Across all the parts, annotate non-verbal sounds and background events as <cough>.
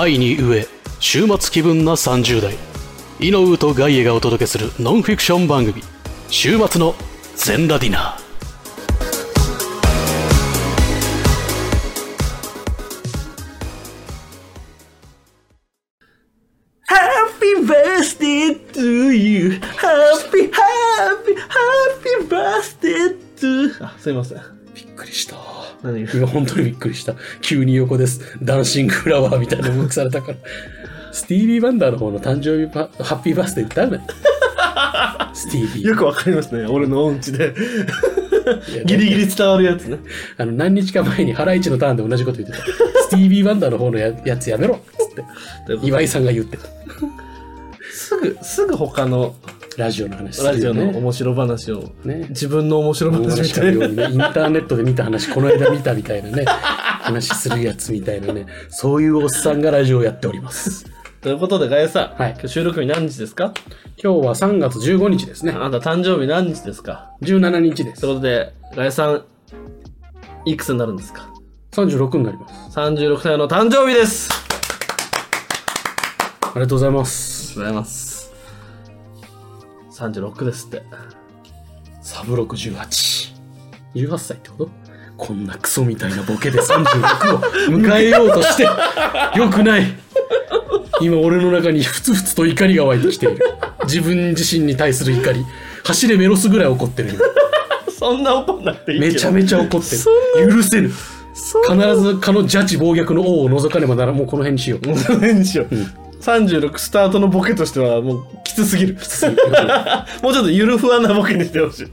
愛に飢え終末気分な30代。イノウとガイエがお届けするノンフィクション番組。終末の全裸ディナー。ハッピーバースデートゥーユーハッピーハッピーハッピーバースデートゥーあ、すいません。何今本当にびっくりした。急に横です。ダンシングフラワーみたいな動きされたから。スティービー・ワンダーの方の誕生日パ happy birthday って誰だスティービー。よくわかりますね。俺の音痴で。ギリギリ伝わるやつね。あの何日か前にハライチのターンで同じこと言ってた。スティービー・ワンダーの方のややつやめろ。っつって。岩井さんが言ってた。すぐ、すぐ他のラジオの話するよラジオのね面白話を、ね。自分の面白話みたいな。にねインターネットで見た話この間見たみたいなね <laughs> 話するやつみたいなねそういうおっさんがラジオをやっております。ということで、ガヤさん、はい。今日収録日何日ですか？今日は3月15日ですね。あなた誕生日何日ですか？17日です。ということで、ガヤさん、いくつになるんですか？36になります ?36 歳の誕生日です。ありがとうございます。ございます。36ですって。サブ618 18歳ってこと？こんなクソみたいなボケで36を迎えようとしてよくない。今俺の中にふつふつと怒りが湧いてきている。自分自身に対する怒り。走れメロスぐらい怒ってるよ。そんな怒んなくていいけど。めちゃめちゃ怒ってそる許せぬそ必ずかのジャッジ暴虐の王を除かねばならもうこの辺にしよう。もうその辺にしよう。36スタートのボケとしてはもうきつすぎる。もうちょっとゆるふわなボケにしてほしい。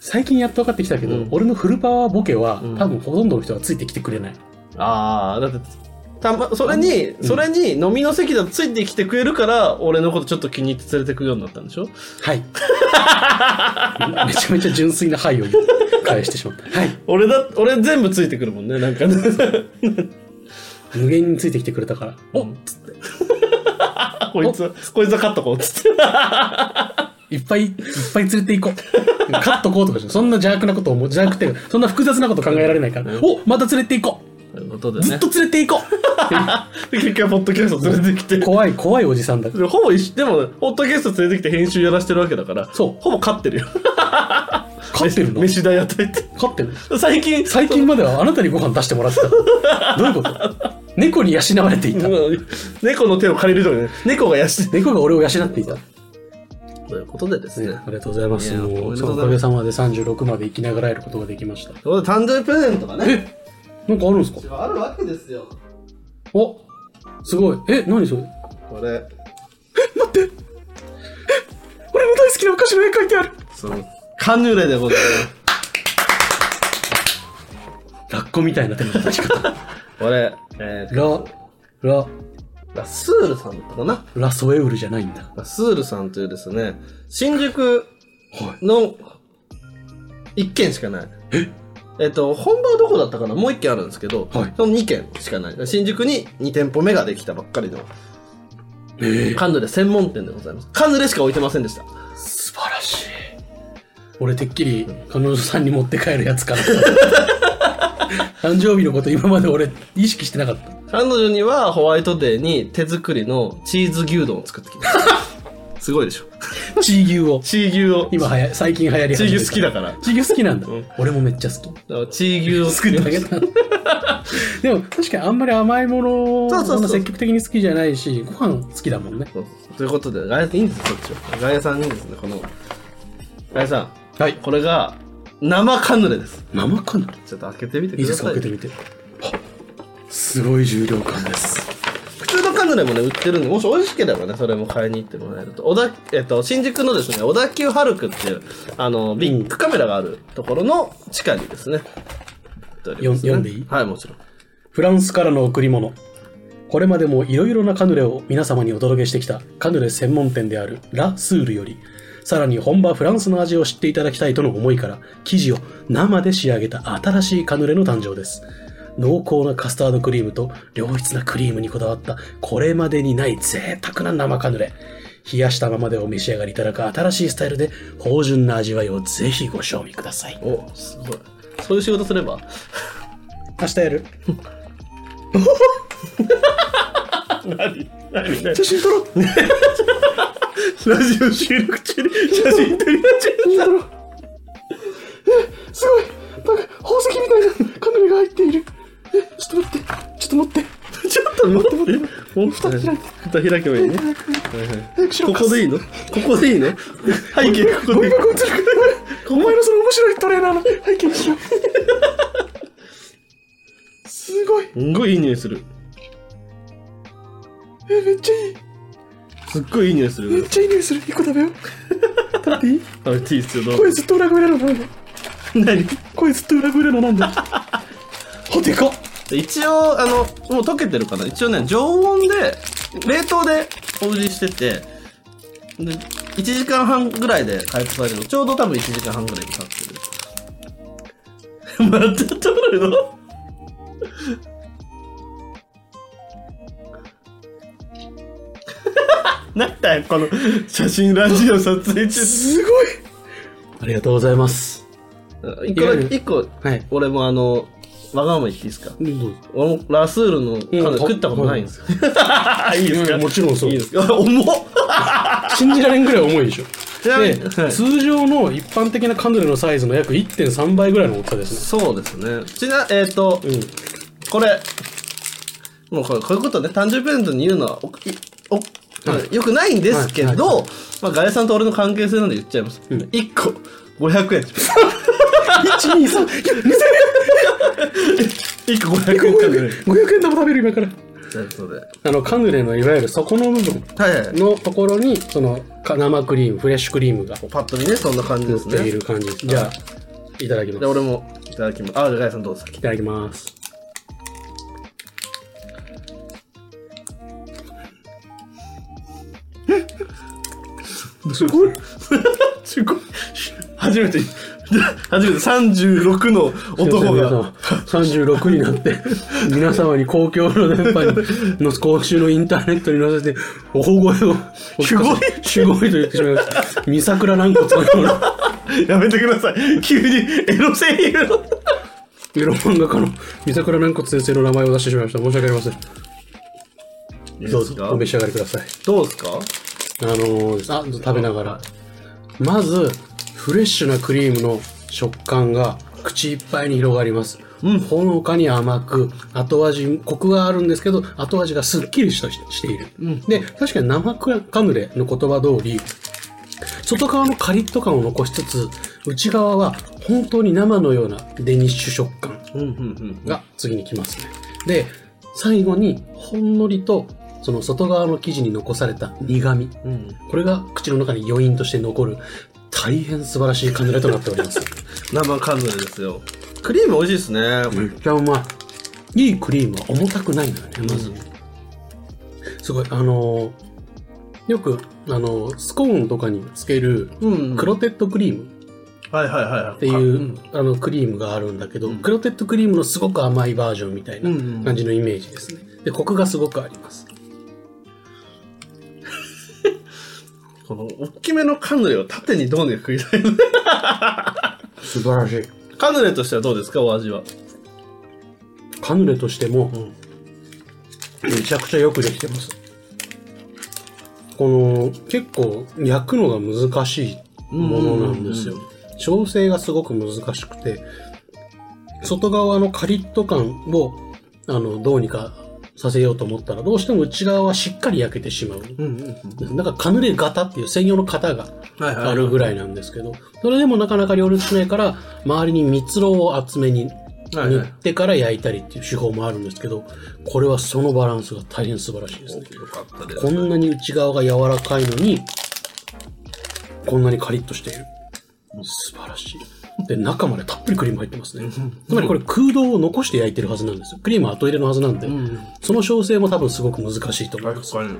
最近やっと分かってきたけど、うん俺のフルパワーボケは、うん多分ほとんどの人がついてきてくれないああ、だって、たま、それに、それに飲みの席だとついてきてくれるから、俺のことちょっと気に入って連れてくるようになったんでしょ？はい。<laughs> めちゃめちゃ純粋なはいを返してしまった。はい。俺だ、俺全部ついてくるもんね、なんかね。無限についてきてくれたから、おっうんつって。<laughs> こいつ、こいつは勝っとこう、つって。いっぱいいっぱい連れて行こう。カットこうとかじゃそんな邪悪なこと思う。じゃなくて、そんな複雑なこと考えられないから、おまた連れて行こということでうずっね。と連れて行こで結局、ポッドキャスト連れてきてう。怖い、怖いおじさんだ。でほぼ一緒、でも、ポッドキャスト連れてきて編集やらしてるわけだから、そうほぼ勝ってるよ。勝ってるの？飯代与えて。勝ってるの？最近、最近まではあなたにご飯出してもらってた。どういうこと？猫に養われていた。うん猫の手を借りるとかね、猫がやして。猫が俺を養っていた。ということでですね。ありがとうございます。おかげさまで36まで生きながらえることができました。誕生日プレゼントがね。え？なんかあるんですか？あるわけですよ。お？すごい。え、何それ？これ、俺の大好きなお菓子の絵描いてある。その、カヌレでございます。ラッコみたいな手の叩き方。これ、えー、ラ、ラ、ラスールさんだったかな？ラソエウルじゃないんだ。ラスールさんというですね、新宿はい。の1軒しかない。え？っと、本場はどこだったかな？もう1軒あるんですけど、はいその2軒しかない。新宿に2店舗目ができたばっかりのええカヌレ専門店でございます。カヌレしか置いてませんでした。素晴らしい。俺てっきり彼女さんに持って帰るやつかな。<laughs> <laughs> 誕生日のこと今まで俺意識してなかった。彼女にはホワイトデーに手作りのチーズ牛丼を作ってきました。<laughs> すごいでしょ。チー牛を。チー牛を。今はや、最近流行りチー牛好きだから。チー牛好きなんだ。うん俺もめっちゃ好き。だからチー牛を作ってあげた。<laughs> でも確かにあんまり甘いものそうそうそうそんな積極的に好きじゃないし、ご飯好きだもんね。そうということで、ガヤさんいいんですよ、そっちは。ガヤさんにですね、この、ガヤさん、はい。これが生カヌレです。生かなちょっと開けてみていいですか？ください。開けてみて。あすごい重量感です。普通のカヌレもね、売ってるんで、もし美味しければね、それも買いに行ってもらえると。小田、えっと、新宿のですね、小田急ハルクっていう、あの、ビッグカメラがあるところの地下にですね、売っておりますねよ読んでいい？はい、もちろん。フランスからの贈り物。これまでもいろいろなカヌレを皆様にお届けしてきたカヌレ専門店であるラ・スールより、さらに本場フランスの味を知っていただきたいとの思いから、生地を生で仕上げた新しいカヌレの誕生です。濃厚なカスタードクリームと良質なクリームにこだわったこれまでにない贅沢な生カヌレ。冷やしたままでお召し上がりいただく新しいスタイルで芳醇な味わいをぜひご賞味ください。お、すごい。そういう仕事すれば？明日やる <laughs> 何何何写真撮ろうラジオ収録中に写真撮り始めた。えすごいなんか宝石みたいなカヌレが入っているえちょっと待ってちょっと待ってちょっと待って。もう蓋開け蓋開けばいいね。はいはいここでいいのここでいいの背景ここでいいゴミ箱映るからお前のその面白いトレーナーの背景にしようすごいすごいいい匂いする。えめっちゃいい。すっごいいい匂いすめっる。ちゃいい匂いする。一個食べよう。食べていい？食べていいっすよ、どうぞ。声ずっと裏声なのなんだ何？声ずっと裏声なのなんだあ <laughs> でかっ。一応、あの、もう溶けてるかな。一応ね、常温で、冷凍でお売りしてて、で、1時間半ぐらいで回復される。の。ちょうど多分1時間半ぐらいで経ってる。また撮るの <laughs> なんだよ、この写真ラジオ撮影中。すごい。ありがとうございます。一個だけ、一個、はい。俺もあの、わがまま言っていいですか？俺もラスールのカヌレ食ったことないんですよ。い。いですか？もちろんそう。いいですか？重っ。<laughs> 信じられんぐらい重いでしょ。ちなみにで、はい。通常の一般的なカヌレのサイズの約1.3倍ぐらいの大きさですね。そうですね。ちな、えっ、と、うん。これ、もうこれこういうことね、誕生日プレゼントに言うのは、おいおよくないんですけど、まあ、ガヤさんと俺の関係性なんで言っちゃいます。うん1個、500円。123いや1個500円カヌレ。500円玉食べる今から。あのカヌレのいわゆる底の部分。のところにそのか生クリームフレッシュクリームがパッと見ね、そんな感じですね。乗っている感じじゃあいただきますじゃあ俺もいただきます。あ、じゃあガヤさんどうぞ先い。ただきます <laughs> 初めて、初めて36の男が。が36になって皆様に公共の電波にの公衆のインターネットに載せて大声をすごい。すごいと言ってしまいました。三桜軟骨のようなやめてください。急にエロ声優の。エロ漫画家の三桜軟骨先生の名前を出してしまいました。申し訳ありません。どうぞお召し上がりください。どうですか？あのー、あ食べながら。まずフレッシュなクリームの食感が口いっぱいに広がります、うん。ほのかに甘く後味コクがあるんですけど後味がすっきりしたししている、うん。で確かに生カヌレの言葉通り外側のカリッと感を残しつつ内側は本当に生のようなデニッシュ食感。が次に来ますね。で、最後にほんのりとその外側の生地に残された苦味。うん。これが口の中に余韻として残る大変素晴らしいカヌレとなっております。<laughs> 生カヌレですよ。クリーム美味しいですね。めっちゃうまい。いいクリームは重たくないんだよね、まず。すごい、あのーよく、あのースコーンとかにつけるうんクロテッドクリームはいはいはいはい。っていう、あのクリームがあるんだけど、うんクロテッドクリームのすごく甘いバージョンみたいな感じのイメージですね。で、コクがすごくあります。この大きめのカヌレを縦にどうにか食いたい。<laughs> 素晴らしい。カヌレとしてはどうですか、お味は？カヌレとしてもん。めちゃくちゃよくできてます。この結構焼くのが難しいものなんですよ。調整がすごく難しくて、外側のカリッと感をあのどうにかさせようと思ったら、どうしても内側はしっかり焼けてしまう。うんうんなんかカヌレ型っていう専用の型が。あるぐらいなんですけど、それでもなかなか両立しないから、周りに蜜蝋を厚めに塗ってから焼いたりっていう手法もあるんですけど、これはそのバランスが大変素晴らしいですね。す。こんなに内側が柔らかいのに、こんなにカリッとしている。素晴らしい。で、中までたっぷりクリーム入ってますね。つまりこれ空洞を残して焼いてるはずなんですよ。クリームは後入れのはずなんで、うん。その調整も多分すごく難しいと思います。確かに。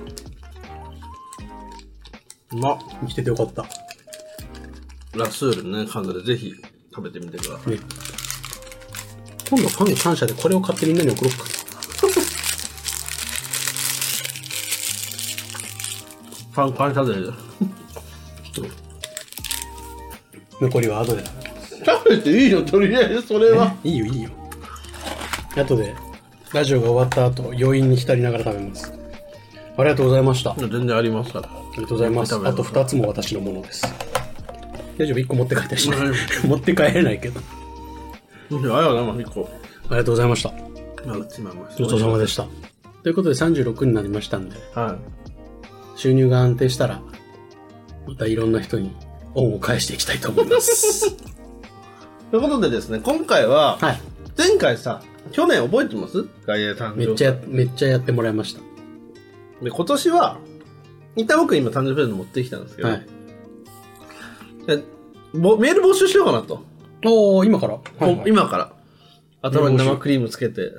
うまっ。生きててよかった。ラスールのね、カヌレぜひ食べてみてください。ね。今度ファン感謝でこれを買ってみんなに送ろうか。ファン感謝デー <laughs> 残りは後で。食べていいよ、とりあえずそれは。いいよ、いいよ。後で、ラジオが終わった後、余韻に浸りながら食べます。ありがとうございました。あ全然ありますから。りがとうございます。あと2つも私のものです。大丈夫 ?1 個持って帰ったしね。<laughs> 持って帰れないけど。うんありがとうございます、一個。ありがとうございました。まあ、うちまいましごちそうさまでした。ということで36になりましたんで、は収入が安定したら、またいろんい人に恩を返していきたいと思います。い。ということでですね、今回は、はい。前回さ、去年覚えてます？誕生めっちゃや、めっちゃやってもらいましで、今年は、一旦僕今誕生日プレゼント持ってきたんですけた。ど、はい。でぼメール募集しようかなと。おー、今から？はいはい今から。頭に生クリームつけて。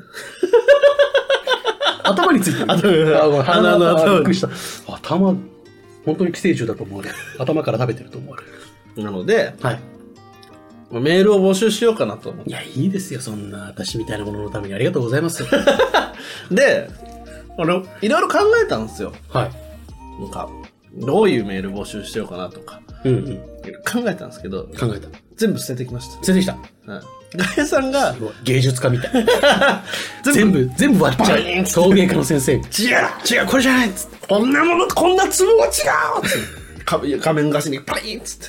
<laughs> 頭についてる。<laughs> 頭にあごめん鼻の頭。びっくりした。頭、本当に寄生虫だと思われる。頭から食べてると思われる。なので、はい。メールを募集しようかなと思っいや、いいですよ、そんな私みたいなもののためにありがとうございます。て。<laughs> で、俺、いろいろ考えたんですよ。はい。なんか、どういうメール募集しようかなとか、うんうん。考えたんですけど、考えた。全部捨ててきました。出てきた。はい。ガヤさんがす、ごい芸術家みたい。<laughs> 全部、全部割っちゃう。陶芸家の先生。違う違うこれじゃないっつってこんなもの、こんな壺が違うっつってか画面越しにパリンっつって。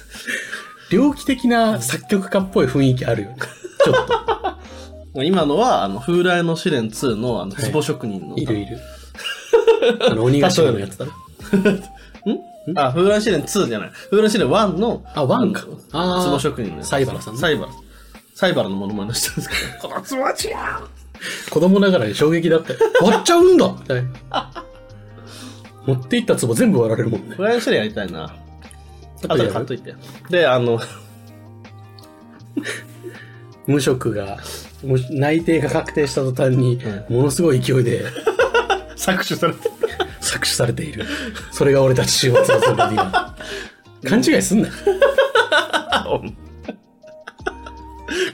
猟奇的な作曲家っぽい雰囲気あるよね。<laughs> ちょっと。今のは、あの、風来の試練2の、あの、はい壺職人の。いるいる。あの、鬼ヶ島 <laughs> のやつだろ。あ、風来試練2じゃない。風来試練1の、あワンかのあー壺職人のやつ。サイバラさんねサイバラ。サイバラのものまねしてるんですけど、この壺は違う子供ながらに衝撃だったよ。割っちゃうんだみたいな。<laughs> 持っていった壺全部割られるもんね。風来の試練やりたいな。あと後で買っといて。で、あの、<laughs> 無職が、内定が確定した途端に、ものすごい勢いで <laughs> 搾取されて。搾取されている。それが俺たち週末のそのディナー。勘違いすんなよ。<laughs>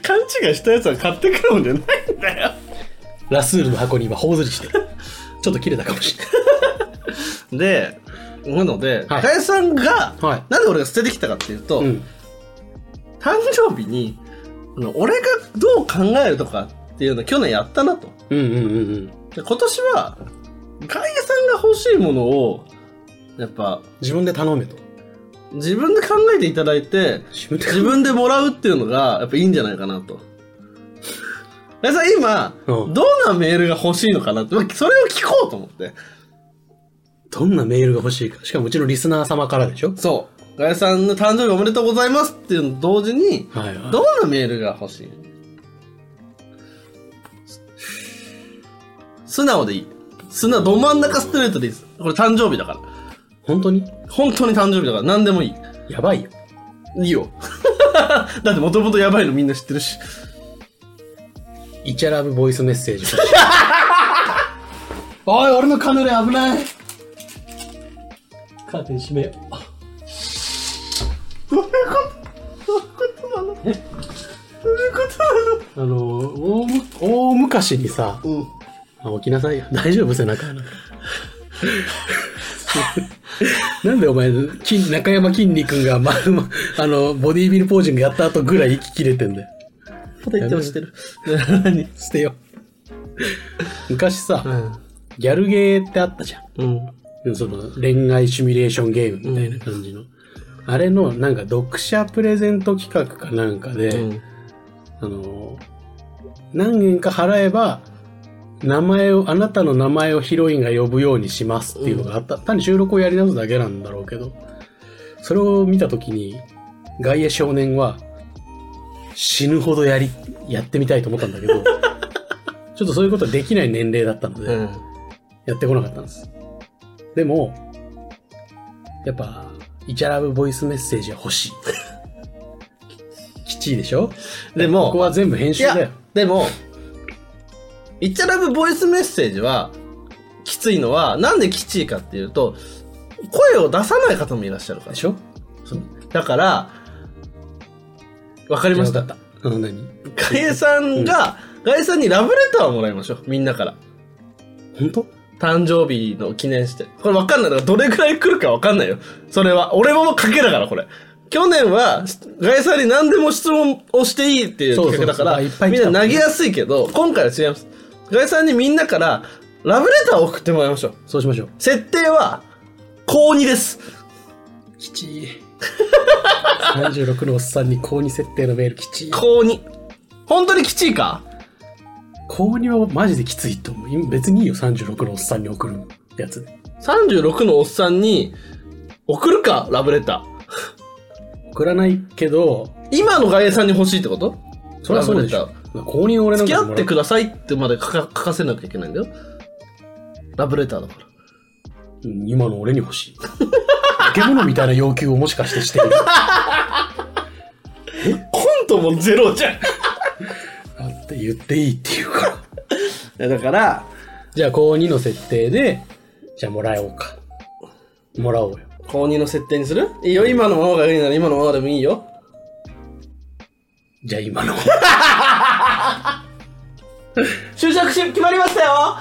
勘違いしたやつは買ってくるもんじゃないんだよ。ラスールの箱に今、頬ずりしてる。ちょっと切れたかもしれない。で、なので、はいかやさんが、はいなんで俺が捨ててきたかっていうと、うん。誕生日に、俺がどう考えるとかっていうのを去年やったなと。うんうんうんうん。で今年は、ガイアさんが欲しいものを、やっぱ、自分で頼めと。自分で考えていただいて、自分でもらうっていうのが、やっぱいいんじゃないかなと。ガイアさん今、うんどんなメールが欲しいのかなって、まあそれを聞こうと思って。どんなメールが欲しいか。しかもうちのリスナー様からでしょそう。ガイアさんの誕生日おめでとうございますっていうのと同時に、はいはい。どんなメールが欲しい？素直でいい。素直、ど真ん中ストレートでいいです。これ誕生日だから。本当に？本当に誕生日だから何でもいい。やばいよ。いいよ。<laughs> だってもともとやばいのみんな知ってるし。イチャラブボイスメッセージ。<laughs> おい、俺のカヌレ危ない。カーテン閉めよう。どういうこと？どういうことなの？どういうことあの、大む大昔にさ、なのうん。あ起きなさいよ。大丈夫？背中。なんでお前、筋中山筋肉が、ま、まあの、ボディービルポージングやった後ぐらい息切れてんだよ。また言っても知ってる。何？捨てよ。昔さ、うん。ギャルゲーってあったじゃん。うん。その恋愛シミュレーションゲームみたいな感じの。あれの、なんか読者プレゼント企画かなんかで、うん。あの、何円か払えば、名前を、あなたの名前をヒロインが呼ぶようにしますっていうのがあった。単に収録をやり直すだけなんだろうけど、それを見たときに、外野少年は、死ぬほどやり、やってみたいと思ったんだけど、<laughs> ちょっとそういうことできない年齢だったので、うん。やってこなかったんです。でも、やっぱ、イチャラブボイスメッセージは欲しい。<laughs> きちいでしょ？でもここは全部編い集だよや。、でも、イッチャラブボイスメッセージは、きついのは、なんできついかっていうと、声を出さない方もいらっしゃるからで。しょ？そう。だから、わかりました。わかった。うん、何？ガイエさんが、ガイエさんにラブレターをもらいましょう。みんなから。本当？誕生日の記念して。これわかんない。だからどれくらい来るかわかんないよ。それは。俺も賭けだから、これ。去年は、ガイさんに何でも質問をしていいっていう企画だから、みんな投げやすいけど、今回は違います。ガイさんにみんなから、ラブレターを送ってもらいましょう。そうしましょう。設定は、高2です。きちい。36のおっさんに高2設定のメールきちい。高2。本当にきちいか？高2はマジできついと思う。今別にいいよ、36のおっさんに送るやつで。?36 のおっさんに、送るか？ラブレタ送らないけど、ー。今の外衛さんに欲しいってこと？そりゃそうでしょラブレ。高2の俺なん付きか合ってくださいってまで書か書かせなきゃいけないんだよ。ラブレターだから。うん今の俺に欲しい。化け物みたいな要求をもしかしてしてる。<laughs> コントもゼロじゃん。だって言っていいって言うから。<laughs> だから、じゃあ高2の設定で、じゃあもらおうか。もらおうよ。高2の設定にする？いいよ、今のままがいいなら今のままでもいいよ。じゃあ今の。<laughs> 就職し決まりましたよ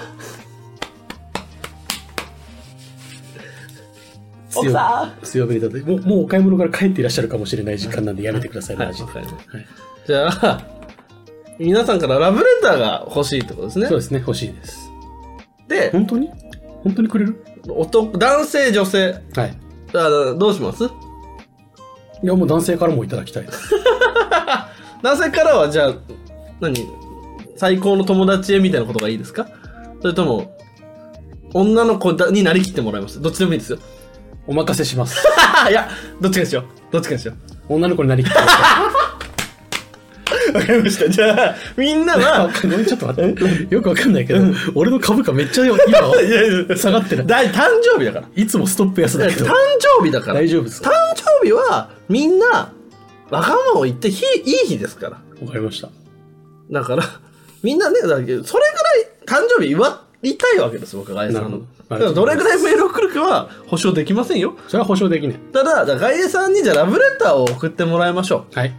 奥さ強めに立てもう、もうお買い物から帰っていらっしゃるかもしれない時間なんでやめてください、はいマジで。はいじゃあ、皆さんからラブレターが欲しいってことですねそう。ですね、欲しいです。で、本当に？本当にくれる？男、男性、女性。はい。あどうします？いや、もう男性からもいただきたいです。<laughs> 男性からはじゃあ、何？最高の友達へみたいなことがいいですか？それとも、女の子だになりきってもらいます？どっちでもいいですよ。お任せします。<laughs> いや、どっちかにしよう。どっちかにしよ女の子になりきってくださう。<laughs> わかりました。じゃあ、みんな <laughs> い。は、ごめん、ちょっと待って。よくわかんないけど、俺の株価めっちゃ今、いやいや下がってる。だ誕生日だから。いつもストップ安だけ誕ど。生日だから。大丈夫です誕か生日は、みんな、わがままを言ってひ、いい日ですから。わかりました。だから、みんなね、だけどそれぐらい誕生日祝いたいわけです、僕は、ガイエさんの。なるほどだからどれぐらいメールを送るかは保証できませんよ。それは保証できない。ただ、だからガイエさんにじゃあラブレターを送ってもらいましょはい。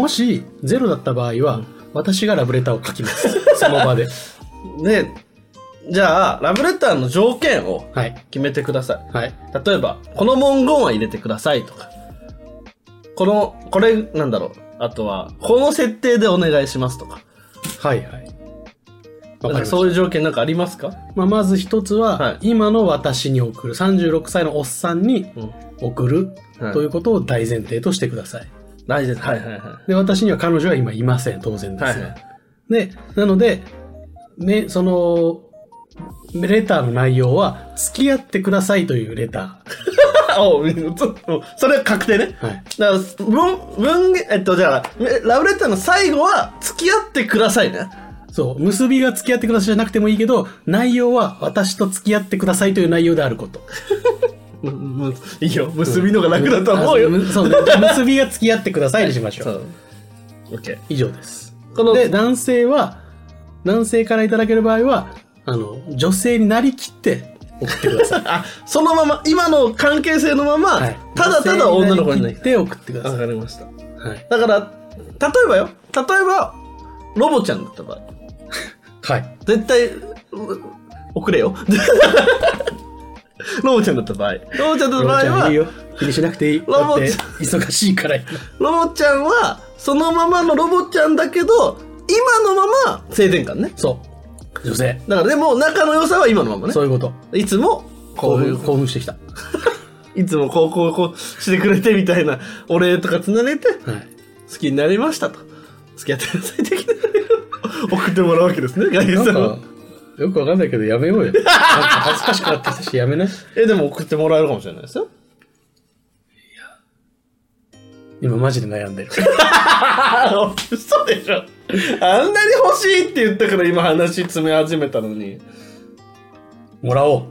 もし、ゼロだった場合は、私がラブレターを書きます。<laughs> その場で。う。で、じゃあ、ラブレターの条件をはい。決めてください。はい。例えば、この文言は入れてくださいとか、この、これ、なんだろう。あとは、この設定でお願いしますとか。はいはい。わかそういう条件なんかありますか？まあ、まず一つは、はい今の私に送る、36歳のおっさんにうん。送る、はいということを大前提としてください。大事です。はいはいはい。で、私には彼女は今いません、当然ですが。はいはいで、なので、ね、その、レターの内容は、付き合ってくださいというレタ <laughs> おうちょっとそれは確定ね。ー。はい。だから、文、文、えっと、じゃあ、えラブレターの最後は、付き合ってくださいね。そう、結びが付き合ってくださいじゃなくてもいいけど、内容は私と付き合ってくださいという内容であること。<laughs> <laughs> いいよ、結びのが楽だと思うよ。う、ねじゃあ結びが付き合ってくださいにしましょ。そうう。オッケー。以上です。この、で、男性は、男性からいただける場合は、あの、女性になりきって送ってください。<laughs> あ、そのまま、今の関係性のまま、はい。ただただ女の子になりきって送ってくだわさい。かりました。はい。だから、例えばよ、例えば、ロボちゃんだった場合、<laughs> はい。絶対、う送れよ。<laughs> ロボちゃんだった場合。ロボちゃんだった場合は、いいよ。気にしなくていい。ロボちゃん、忙しいから。ロボちゃんは、そのままのロボちゃんだけど、今のまま性転換ね。そう。女性。だからでも、仲の良さは今のままねそ。ういうこと。いつも、こ興奮、興奮してきた。<laughs> いつもこう、こう、こうしてくれてみたいな、お礼とかつなげて、はい。好きになりましたと。付き合ってください的な送ってもらうわけですね、ガイなんかさんは。、よくわかんないけどやめようよ。<laughs> なんか恥ずかしくなってきたし、やめない？え、でも送ってもらえるかもしれないですよ。今マジで悩んでる。あ嘘でしょ。あんなに欲しいって言ったから今話詰め始めたのに。もらおう。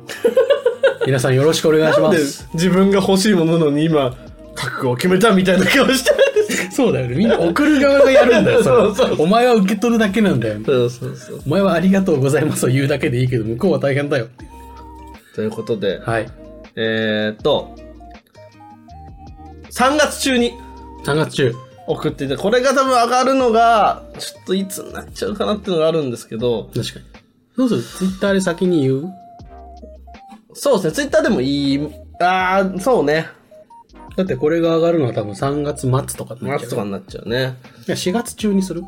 <laughs> 皆さんよろしくお願いしなんでます。自分が欲しいものなのに今、覚悟を決めたみたいな顔してそうだよね。みんな送る側がやるんだよ、そうそうお前は受け取るだけなんだよ。そうそうそう。お前はありがとうございますを言うだけでいいけど、向こうは大変だよっていう。ということで、はい。えー、っと、3月中に3月中。送っていて、これが多分上がるのが、ちょっといつになっちゃうかなっていうのがあるんですけど、確かに。どうするツイッターで先に言う？そうですね、ツイッターでもいい、あー、そうね、だってこれが上がるのは多分3月末とかになっちゃう。夏とかになっちゃうね。いや、4月中にする？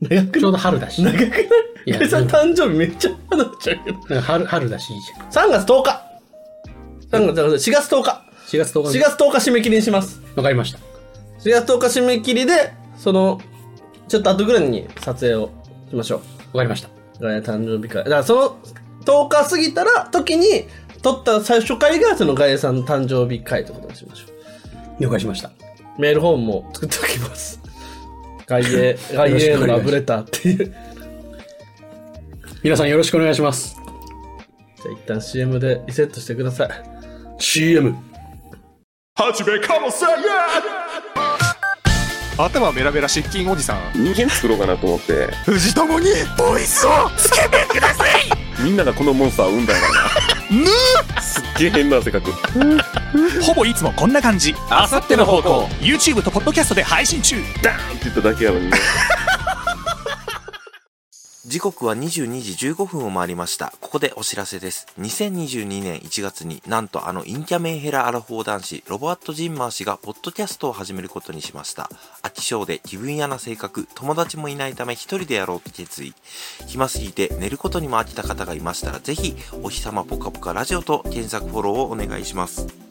長くちょうど春だし。長くない？いや誕生日めっちゃ離れちゃうけど。春、春だしいいじゃん。3月10日 !3 月、4月10日4月10 !4 日。月10日締め切りにします。わかりました。4月10日締め切りで、その、ちょっと後ぐらいに撮影をしましょわかりました。う。ガヤ誕生日会。だからその10日過ぎたら、時に、撮った最初回がそのガヤさんの誕生日会ってことにしましょ了解しました。う。メールフォームも作っておきます。ガイエ、<laughs> ガイエのラブレターっていう。皆さんよろしくお願いします。じゃあ一旦 CM でリセットしてください。CM。はじめかもせん頭ベラベラ失禁おじさん人間作ろうかなと思って藤友にボイスをつけてください <laughs> みんながこのモンスターを生んだんやなすっげえ変な性格ほぼいつもこんな感じ。あさっての方向。YouTube とポッドキャストで配信中。ダーンって言っただけやのにね時刻は22時15分を回りました。ここでお知らせです。2022年1月になんとあのインキャメンヘラアラフォー男子、ロバート・ジンマー氏がポッドキャストを始めることにしました。飽き性で気分屋な性格、友達もいないため一人でやろうと決意。暇すぎて寝ることにも飽きた方がいましたら、ぜひ、お日様ぽかぽかラジオと検索フォローをお願いします。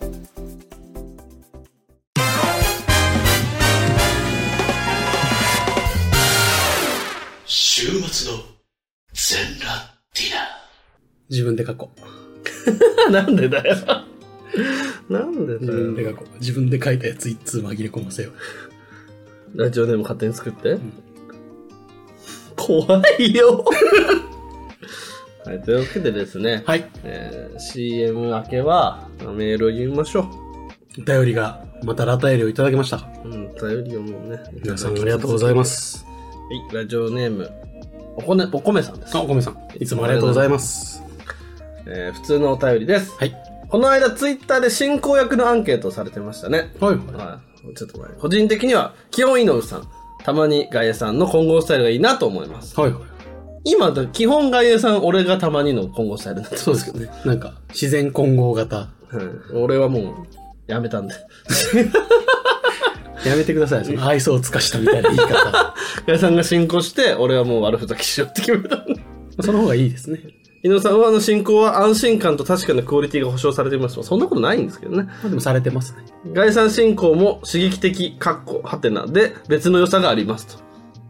の全裸ディナー。自分で書こう。<laughs> なんでだよ。なんで自だよ。分で書こう。自分で書いたやつ一通紛れ込ませよう。ラジオネーム勝手に作って。怖いよ。はい、というわけでですね、はい。えー CM 明けはメールを読みましょお便りが、またラタイリをいただきました。うん、頼りをもうね。皆さんありがとうございま。す。はい、ラジオネーム、おこね、おこめさんですあ、。お米さん。いつもありがとうございます。えー普通のお便りです。はい。この間、ツイッターで進行役のアンケートをされてましたね。はい。はい。ちょっと前。個人的には、基本井上さん、たまにガイエさんの混合スタイルがいいなと思います。はいはい。今、だ基本ガイエさん、俺がたまにの混合スタイルになっそうですけどね。なんか、自然混合型。うん俺はもう、やめたんで。やめてください。その愛想を尽かしたみたいな言い方。ガイエさんが進行して、俺はもう悪ふざけしようって決めたんで。その方がいいですね。井上さんはあの進行は安心感と確かなクオリティが保証されています。そんなことないんですけどね。まあでもされてますね。ガイさん進行も刺激的、かっこ、はてなで別の良さがありますと。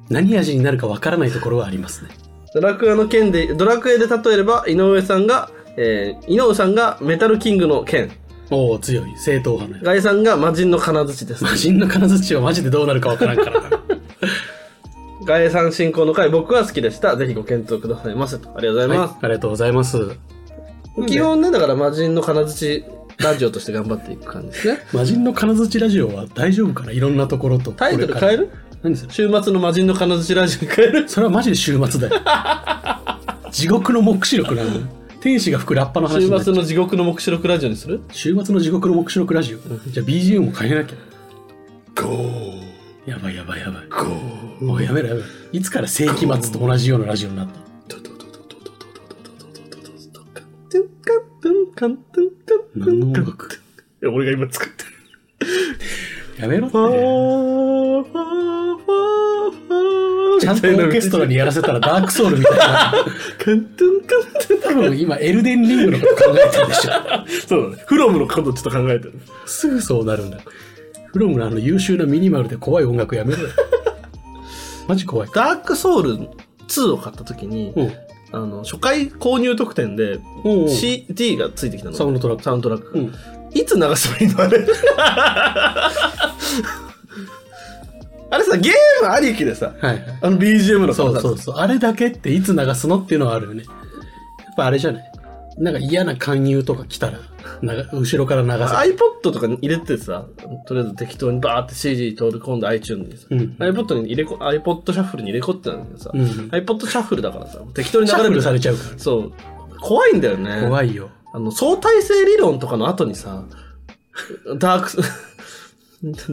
何味になるかわからないところはありますね。ドラクエの剣で、ドラクエで例えれば、井上さんが、えー、井上さんがメタルキングの剣。おお強い。正統派のやガイさんが魔人の金槌ですつ。。魔人の金槌はマジでどうなるかわからんからな。<laughs> ガイさん進行の回、僕は好きでした。ぜひご検討くださいませと。ありがとうございます。はい、ありがとうございます。基本ね、だから魔人の金槌ラジオとして頑張っていく感じですね。<laughs> 魔人の金槌ラジオは大丈夫かな？いろんなところと。タイトル変える？何それ？週末の魔人の金槌ラジオに変える？それはマジで週末だよ。<laughs> 地獄の目視録なの。天使が吹くラッパの話なっちゃう末の地獄の目視録ラジオにする？週末の地獄の目視録ラジオ。じゃあ BGM も変えなきゃ。ゴー。やばいやばいやばい。ゴー。もうやめろやめろ。いつから世紀末と同じようなラジオになった？何の音楽いや俺が今作ってる。やめろってちゃんとオーケストラにやらせたらダークソウルみたいな。カントゥンカントゥン多分今エルデンリングのこと考えてるでしょ。そうだね。フロムのことちょっと考えてる。すぐそうなるんだ。フロムのあの優秀なミニマルで怖い音楽やめろよ。<laughs> マジ怖い。ダークソウル2を買った時に、うん。あの、初回購入特典で CD がついてきたの。サウンドトラックサウンドトラック。うんいつ流せばいいのあれ。<laughs> あれさ、ゲームありきでさ、はいはい。あの BGM のそうさそうそう。あれだけっていつ流すのっていうのはあるよね。やっぱあれじゃない？なんか嫌な勧誘とか来たら、後ろから流せ iPod とかに入れてさ、とりあえず適当にバーって CD 取り込んで iTunes にさ、うん iPod に入れこ、iPod シャッフルに入れ込ってたんだけどさ、うん iPod シャッフルだからさ、適当にシャッフル流れるされちゃうから。そう。怖いんだよね。怖いよ。あの、相対性理論とかの後にさ、ダーク、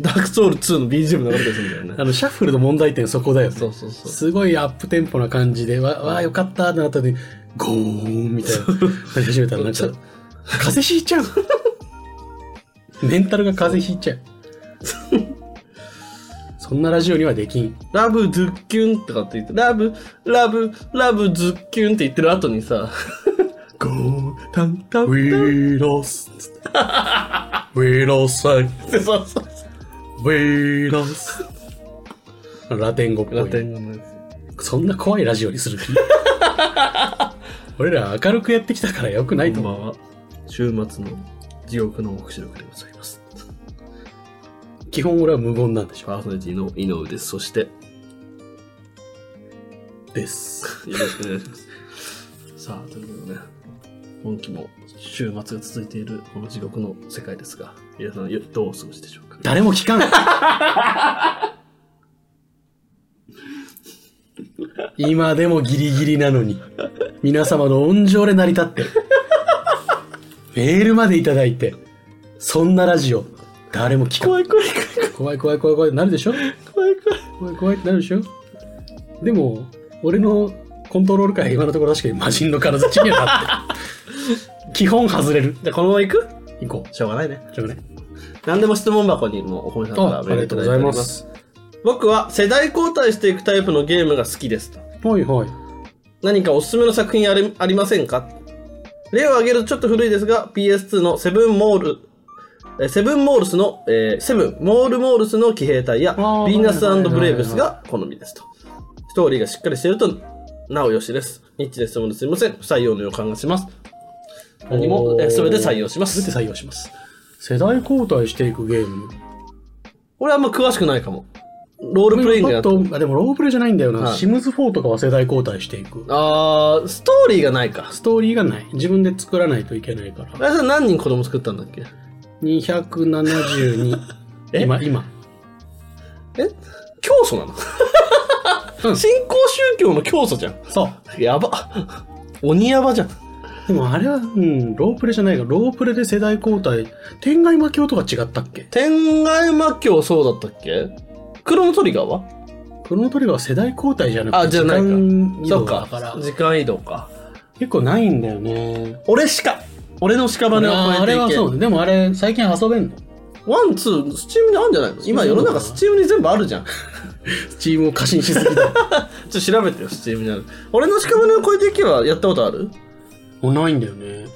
ダークソウル2の BGM 流れてるんだよね。あの、シャッフルの問題点そこだよね。そうそうそう。すごいアップテンポな感じで、わ、わあ、よかったってなった時に、ゴーンみたいな、なり始めたらなんか、風邪ひいちゃう。メンタルが風邪ひいちゃう。そんなラジオにはできん。ラブズッキュンとかって言って、ラブ、ラブ、ラブズッキュンって言ってる後にさ、ゴー、タンタンタン。We lost. We lost. そうそうそう。We lost. ラテン語っぽい。ラテン語のやつ。そんな怖いラジオにする気俺ら明るくやってきたからよくないと思う。こんばんは。週末の地獄の目視録でございます。基本俺は無言なんでしょ。パーソナリティの井上です。そして、よです。<laughs> ろしくお願いします。さあ、ということでね、今期も週末が続いているこの地獄の世界ですが、皆さんよどうお過ごしでしょうか？誰も聞かん。<laughs> 今でもギリギリなのに、皆様の温情で成り立ってる。メールまでいただいて、そんなラジオ、誰も聞かん。怖い怖い怖い怖い怖い怖いなるでしょ？怖い怖い。怖い怖いってなるでしょ？でも、俺のコントロール界は今のところ確かに魔人の金槌にはなってる。基本外れる。じゃあこのまま行く？行こしょうがないね。う。しょうがない。何でも質問箱にもお米さんからあ、ありがとうございます。僕は世代交代していくタイプのゲームが好きですと。はいはい。何かおすすめの作品ありありませんか？例を挙げるとちょっと古いですが、PS2 のセブンモール、えセブンモールスの、えーセブン、モールモールスの騎兵隊や、あーヴィーナスはいはいはいはいブレイブスが好みですと。ストーリーがしっかりしていると、なおよしです。ニッチで質問ですみません。不採用の予感がします。何も、えすべて採用しますすべ。て採用します。世代交代していくゲーム。俺あんま詳しくないかも。ロールプレイングやっあでもロープレイじゃないんだよな。はいシムズ4とかは世代交代していく。あー、ストーリーがないか。ストーリーがない。自分で作らないといけないから。あれさ何人子供作ったんだっけ？272。<laughs> え？今、今。え？教祖なの、うん <laughs> 新興宗教の教祖じゃん。そう。やば。鬼ヤバじゃん。でもあれは、うん、ロープレじゃないが、ロープレで世代交代。天外魔境とか違ったっけ？天外魔教そうだったっけ？クロノトリガーは？クロノトリガーは世代交代じゃなくて、あじゃないかそうか。時間移動か。結構ないんだよね。俺しか。俺の屍をああ超えていけ。れはそうね。でもあれ、最近遊べんの？ one、two、Steam にあるんじゃないの？今世の中 Steam に全部あるじゃん。 Steam を過信しすぎだ。<laughs> ちょっと調べてよ、 Steam にある。俺の屍を超えていけはやったことある？もうないんだよね。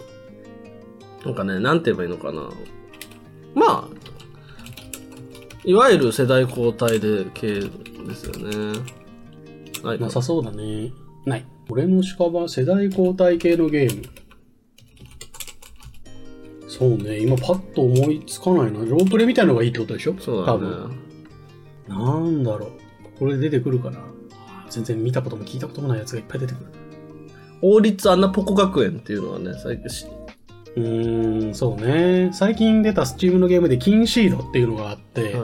なんかね、なんて言えばいいのかな。まあ、いわゆる世代交代で系ですよね。はい。なさそうだね。ない。俺の屍、世代交代系のゲーム。そうね、今パッと思いつかないな。ロープレみたいなのがいいってことでしょ？そうだね。多分。なんだろう。これ出てくるかな全然見たことも聞いたこともないやつがいっぱい出てくる。王立アナポコ学園っていうのはね、最近し、うーん、そうね。最近出たスチームのゲームでキンシードっていうのがあって、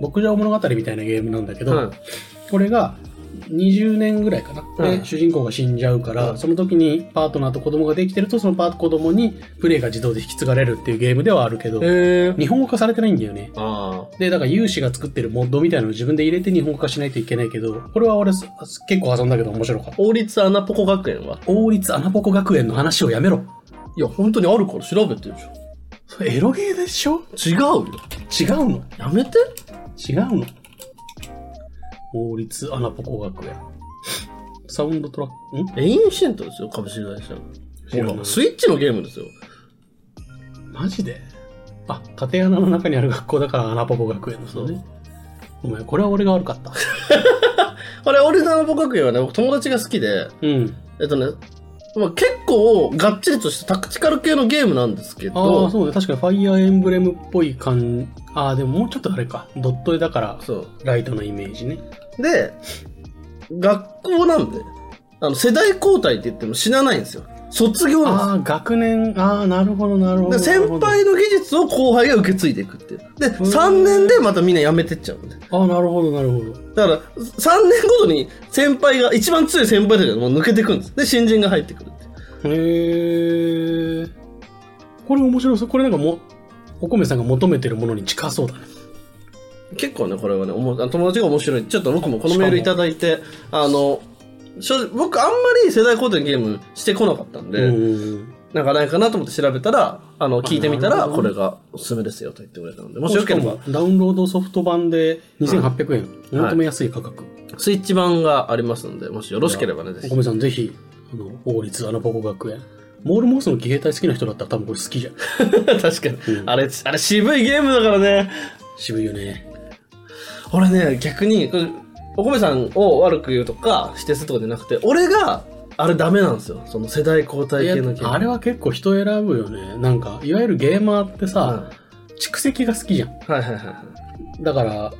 牧場物語みたいなゲームなんだけど、はいこれが20年ぐらいかな。で、うん主人公が死んじゃうから、うんその時にパートナーと子供ができてると、そのパート子供にプレイが自動で引き継がれるっていうゲームではあるけど。日本語化されてないんだよね。あで、だから有志が作ってるモッドみたいなのを自分で入れて日本語化しないといけないけど、これは俺す結構遊んだけど面白かった。王立アナポコ学園は？王立アナポコ学園？の話をやめろ。いや、本当にあるから調べてるでそれエロゲーでしょしょ？違うよ。違うのやめて。違うの王立アナポコ学園。サウンドトラック、ん？エインシェントですよ、株式会社。知らスイッチのゲームですよ。マジで？あ、縦穴の中にある学校だからアナポコ学園のね。ごめん、これは俺が悪かった。<laughs> これ、オリジナルポコ学園はね、僕友達が好きで、うん。えっとね、まあ、結構がっちりとしたタクティカル系のゲームなんですけあどあ、、そうね。確かにファイアーエンブレムっぽい感ああ、でももうちょっとあれか。ドット絵だから、そう。ライトなイメージね。で、学校なんで、あの、世代交代って言っても死なないんですよ。卒業なんですよああ、学年、ああ、なるほど、なるほど。で先輩の技術を後輩が受け継いでいくっていう。で、3年でまたみんな辞めてっちゃうんで。ああ、なるほど、なるほど。だから、3年ごとに先輩が、一番強い先輩たちがもう抜けてくんです。で、新人が入ってくるって。へえ。これ面白そう。これなんかも、お米さんが求めてるものに近そうだね。結構ね、これはね、おもあ友達が面白い。ちょっと僕もこのメールいただいて、あの、僕あんまり世代交代のゲームしてこなかったんで、うん。なんかないかなと思って調べたら、あの、聞いてみたら、これがおすすめですよと言ってくれたので、もしよければダウンロードソフト版で2800円。お求めやすい価格。スイッチ版がありますので、もしよろしければね、ぜひお米。さんぜひ、あの、王立穴ポコ学園。モールモースの騎兵隊好きな人だったら多分これ好きじゃん。<laughs> 確かに。あれ、あれ渋いゲームだからね。渋いよね。俺ね、逆に、お米さんを悪く言うとか、指定するとかじゃなくて、俺が、あれダメなんですよ。その世代交代いや系のゲーム。あれは結構人選ぶよね。なんか、いわゆるゲーマーってさ、蓄積が好きじゃん。はいはいはいはい。だから、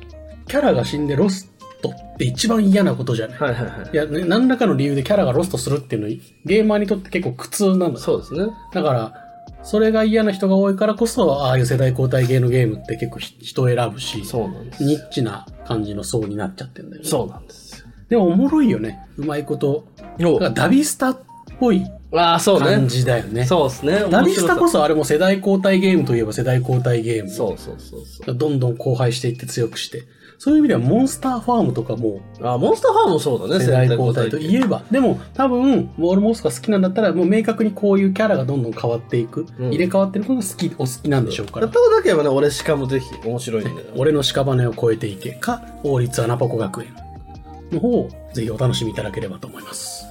キャラが死んでロストって一番嫌なことじゃない？はいはいはいい。や、ね、何らかの理由でキャラがロストするっていうのゲーマーにとって結構苦痛なんだよそうですね。だから、それが嫌な人が多いからこそ、ああいう世代交代ゲーのゲームって結構ひ人を選ぶし、そうなんです。ニッチな感じの層になっちゃってんだよね。そうなんですよ。でもおもろいよね。うまいこと。ダビスタっぽいああ、そう感ね。じだよね。そうですね。ダビスタこそ。そあれも世代交代ゲームといえば世代交代ゲーム。そうそうそうそう。どんどん荒廃していって強くして。そういう意味ではモンスターファームとかもあ、モンスターファームもそうだね、世代交代といえば。でも多分、モールモスが好きなんだったらもう明確にこういうキャラがどんどん変わっていく。うん入れ替わってることが好き、お好きなんでしょうから。たことなければね、俺しかもぜひ面白いんだよ。俺の屍を越えていけか、王立穴ポコ学園の方をぜひお楽しみいただければと思います。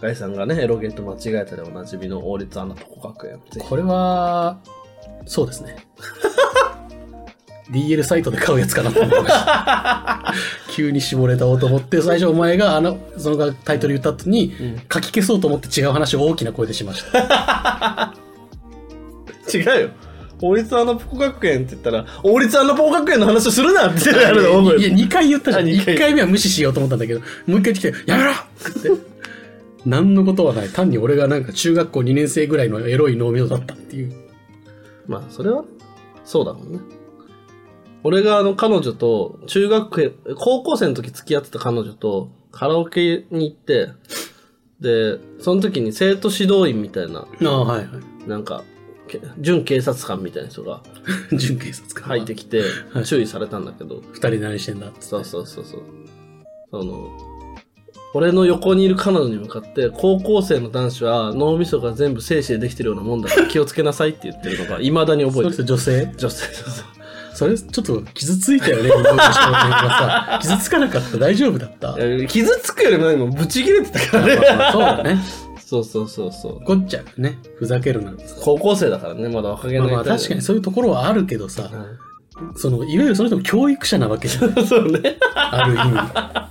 ガイさんがね、エロゲート間違えたでおなじみの王立アナポコ学園。これは、そうですね。DL サイトで買うやつかなと思いました。<laughs> 急に絞れたおうと思って、最初お前があの、そのタイトル言った後に、書き消そうと思って違う話を大きな声でしました。<laughs> 違うよ。王立アナポコ学園って言ったら、王立アナポコ学園の話をするなってやるの、いや、2回言ったじゃん。あ二回1回目は無視しようと思ったんだけど、もう1回来て、やめろって。何のことはない。単に俺がなんか中学校2年生ぐらいのエロい脳みそだったっていう。まあ、それは、そうだもんね。俺があの彼女と、中学、高校生の時付き合ってた彼女と、カラオケに行って、で、その時に生徒指導員みたいな、ああ、はいはい。なんか、け準警察官みたいな人が <laughs> 準警察官。入ってきてはい、注意されたんだけど、二人で何してんだってそうそうそうそう。その、俺の横にいる彼女に向かって、高校生の男子は脳みそが全部精子でできてるようなもんだから気をつけなさいって言ってるのが、未だに覚えてる。人女性？女性。それちょっと傷ついたよね、<laughs> 今の人がさ。傷つかなかった大丈夫だった？傷つくよりも何もブチ切れてたからね。まあそうだね。<laughs> そうそうそうそう。怒っちゃうよね。ふざけるなんてさ。高校生だからね、まだ若気まないあまあ確かにそういうところはあるけどさ、うその、いわゆるその人も教育者なわけじゃん。ん <laughs> そうね。ある意味。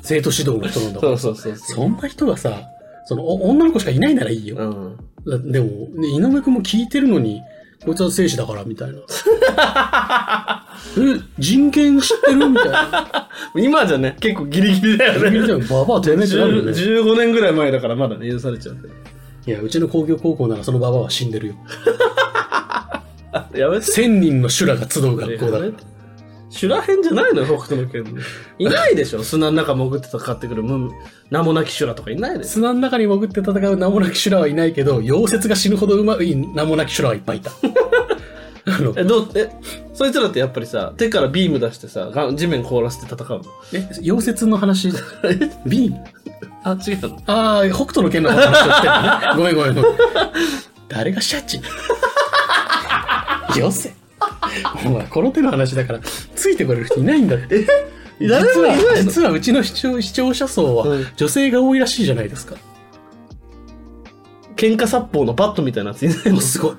生徒指導の人なんだから。そうそうそうそう。そんな人がさ、その、お女の子しかいないならいいよ。うん。だでも、ね井上くんも聞いてるのに、こいつは生死だから、みたいな。<laughs> え、人権知ってる？みたいな。今じゃね、結構ギリギリだよね。みんなババアてめえってなるよね。15年ぐらい前だからまだね、許されちゃうけど。いや、うちの工業高校ならそのババアは死んでるよ。<laughs> やめて。千人の修羅が集う学校だ。修羅編じゃないのよ、北斗の拳。いないでしょ砂の中潜って戦ってくるむ名もなき修羅とかいないでしょ砂の中に潜って戦う名もなき修羅はいないけど、溶接が死ぬほどうまい名もなき修羅はいっぱいいた。<laughs> あの、え、どう、え、そいつらってやっぱりさ、手からビーム出してさ、が地面凍らせて戦うの？え、溶接の話、<laughs> ビーム？あ、違うの？ああ、北斗の剣の話をしてるのね。ごめんごめんごめん。誰がシャチ？<laughs> よせ。<laughs> お前、この手の話だから、ついてこれる人いないんだって。実は、実はうちの視聴視聴者層はうん女性が多いらしいじゃないですか。喧嘩殺法のバットみたいなやついないの？すごい。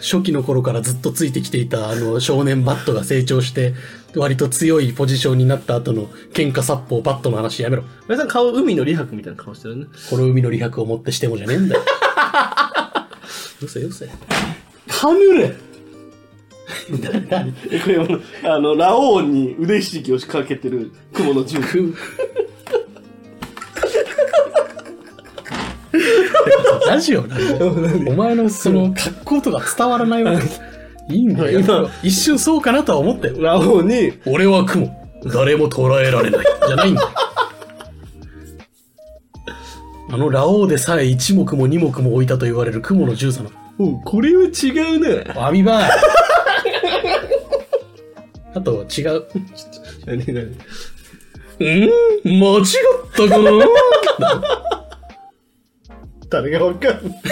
初期の頃からずっとついてきていたあの少年バットが成長して、割と強いポジションになった後の喧嘩殺法バットの話やめろ。お前さん顔海の李白みたいな顔してるね。この海の利白をもってしてもじゃねえんだよ。<laughs> よせよせ。カヌレこれあの、ラオウに腕ひしぎをかけてる雲の銃。く <laughs> ラジオなんだよお前のその格好とか伝わらないわけ。<laughs> いいんだよ。今一瞬そうかなとは思ったよ。ラオウに、俺は雲。誰も捉えられない。じゃないんだよ。あのラオウでさえ一目も二目も置いたと言われる雲の銃さの。うん、これは違うね。アミバーあと違う。何何？ん？間違ったかな？誰がわかんない。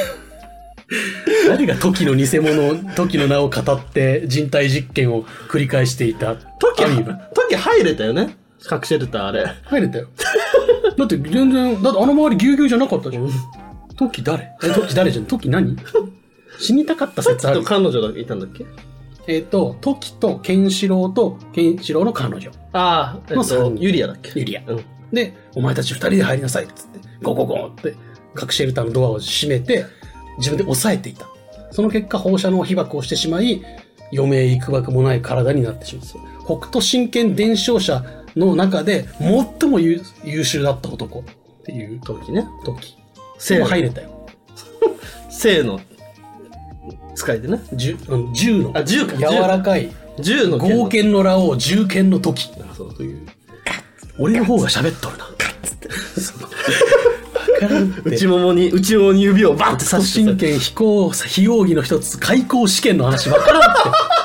誰が時の偽物、時の名を語って人体実験を繰り返していた？時アミーバ。時入れたよね？核シェルターあれ。入れたよ。だって全然、だってあの周りぎゅうぎゅうじゃなかったじゃん。時誰？え、時誰じゃん？時何？死にたかった説ある？と。彼女がいたんだっけ？えっ、と、時とケンシロウとケンシロウの彼女。ああ、えっと、の三人ユリアだっけ？ユリア。うん。で、お前たち二人で入りなさいっつって、ゴゴゴって、核シェルターのドアを閉めて、自分で押さえていた。その結果、放射能被爆をしてしまい、余命幾ばくもない体になってしまう。北斗神拳伝承者の中で、最も優優秀だった男っていう時ね。時。生でも入れたよ。<laughs> 生の使いでね。銃あの銃の。あ銃か。柔らかい。銃の剣の。豪剣の羅王銃剣の時。あそうという。俺の方が喋っとるな。内ももに、内ももに指をバンって北刺して斗神拳飛行非容疑の一つ開口試験の話わからんって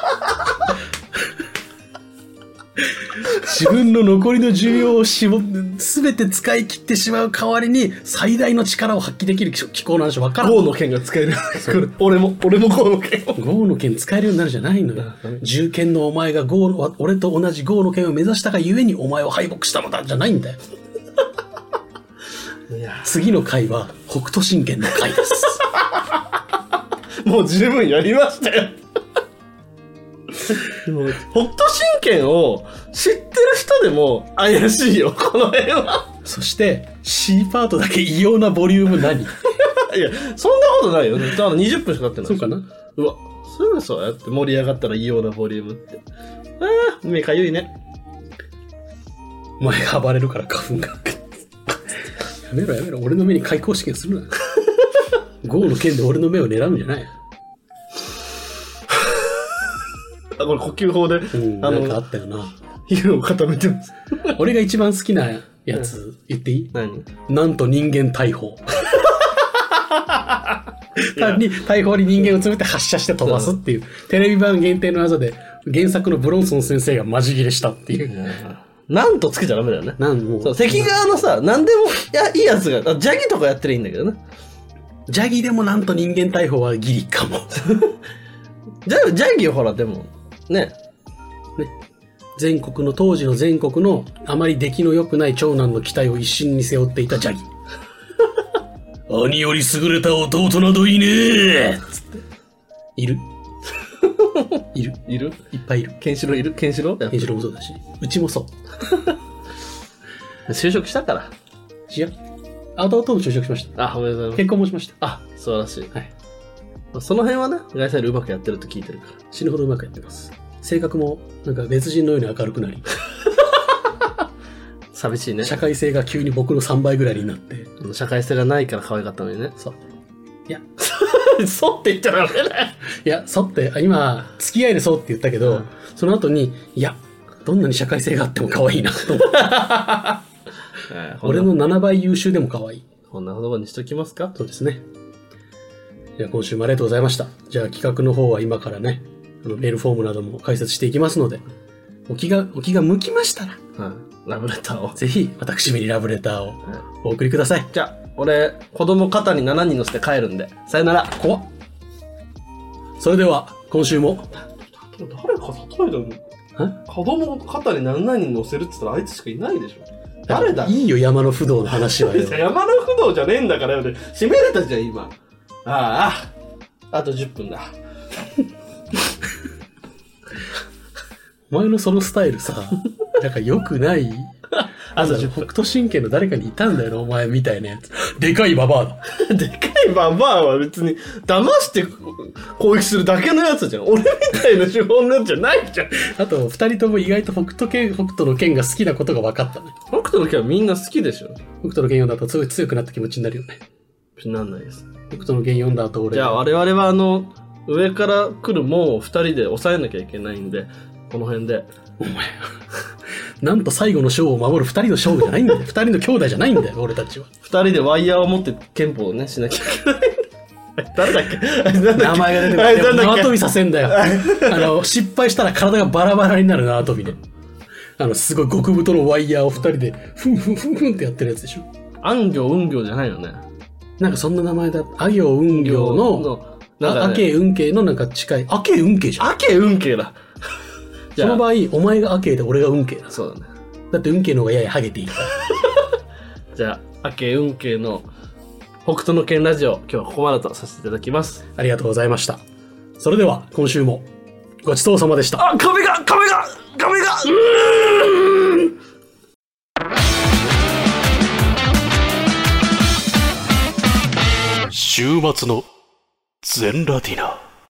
自分の残りの重要を絞全て使い切ってしまう代わりに最大の力を発揮できる機構の話わからんゴーの剣が使える。<laughs> 俺も、俺もゴーの剣を。ゴーの剣使えるようになるじゃないのよ。銃剣のお前がゴーの、俺と同じゴーの剣を目指したがゆえにお前を敗北したのだじゃないんだよ。次の回は北斗神拳の回です。<laughs> もう十分やりましたよ。でも北斗神拳を知ってる人でも怪しいよ、この辺は。そして C パートだけ異様なボリューム何？<laughs> いや、そんなことないよ。だから20分しか経ってない。そうかな？うわ、すぐそうやって盛り上がったら異様なボリュームって。ああ、目かゆいね。お前が暴れるから花粉が。やめろやめろ。俺の目に開口試験するな。<laughs> ゴーの剣で俺の目を狙うんじゃない。あ、これ呼吸法で、うん、あなんかあの、ったよな。皮膚を固めてます。<laughs> 俺が一番好きなやつ、言っていい？何？なんと人間大砲。単に大砲に人間を詰めて発射して飛ばすっていう、テレビ版限定の技で、原作のブロンソン先生がマジ切れしたっていう。なんとつけちゃダメだよね。なんもそう、関側のさ、なんでも、いや、いいやつが、あジャギとかやってりゃいいんだけどね。ジャギでもなんと人間大砲はギリかも。<laughs> ジャジャギはほら、でも、ね。全国の、当時の全国のあまり出来の良くない長男の期待を一心に背負っていたジャギ。<laughs> 兄より優れた弟などいねえつって。いる <laughs> いるいる？いっぱいいる。ケンシロウいる？ケンシロウ？ケンシロウもそうだし、うちもそう。<laughs> 就職したから。いや、弟も就職しました。あ、おめでとうございます。結婚もしました。あ、素晴らしい。はい。その辺はね、ガイサイルうまくやってると聞いてるから。死ぬほどうまくやってます。性格も、なんか別人のように明るくなり、<laughs> 寂しいね。社会性が急に僕の3倍ぐらいになって、社会性がないから可愛かったのにね。そう。いや、<laughs> そうって言っちゃダメだよ。いや、そうって、あ今、付き合いでそうって言ったけど、うんその後に、いや、どんなに社会性があっても可愛いなと思って。俺の7倍優秀でも可愛い。こんな言葉にしときますか？そうですね。じゃあ今週もありがとうございました。じゃあ企画の方は今からね、あのメールフォームなども解説していきますので、お気が、お気が向きましたら、はい。ラブレターを。ぜひ私めにラブレターをお送りください。じゃあ、俺、子供肩に7人乗せて帰るんで。さよなら。怖っ。それでは、今週も、誰か例えたの？え？子供を肩に7人乗せるって言ったらあいつしかいないでしょ。誰だ？いいよ、山の不動の話はよ。山の不動じゃねえんだからよね。閉めれたじゃん、今。ああ。あと10分だ。お前のそのスタイルさ、なんか良くない。<laughs> あと、北斗神拳の誰かにいたんだよな、お前みたいなやつ。でかいババアだ。<laughs> でかいババアは別に騙して攻撃するだけのやつじゃん。俺みたいな手法のやつじゃないじゃん。あと、二人とも意外と北斗剣、北斗の剣が好きなことが分かったね。北斗の剣はみんな好きでしょ。北斗の剣読んだ後、すごい強くなった気持ちになるよね。なんないです。北斗の剣読んだ後、俺。じゃあ我々はあの、上から来る門を二人で抑えなきゃいけないんで、この辺で。お前、<laughs> なんと最後の章を守る二人の勝負じゃないんだよ。二人の兄弟じゃないんだよ、俺たちは。二人でワイヤーを持って憲法をね、しなきゃいけない。<laughs> 誰だっけ？名前が出てくなる。んだっけ？縄跳びさせんだよ。あの、失敗したら体がバラバラになる縄跳びで。あの、すごい極太のワイヤーを二人で、ふんふんふんふんってやってるやつでしょ。安行運行じゃないよね。なんかそんな名前だ。あ行運行の、なんか、あけ運慶のなんか近い。あけ運慶じゃん。あけ運慶だ。<laughs> その場合、お前があけで俺が運慶だ。そうだね。だって運慶の方がややハゲていいから。<laughs> じゃあ、あけ運慶の北斗の剣ラジオ、今日はここまでとさせていただきます。ありがとうございました。それでは、今週もごちそうさまでした。あ、壁が壁が壁が週末の全ラティナ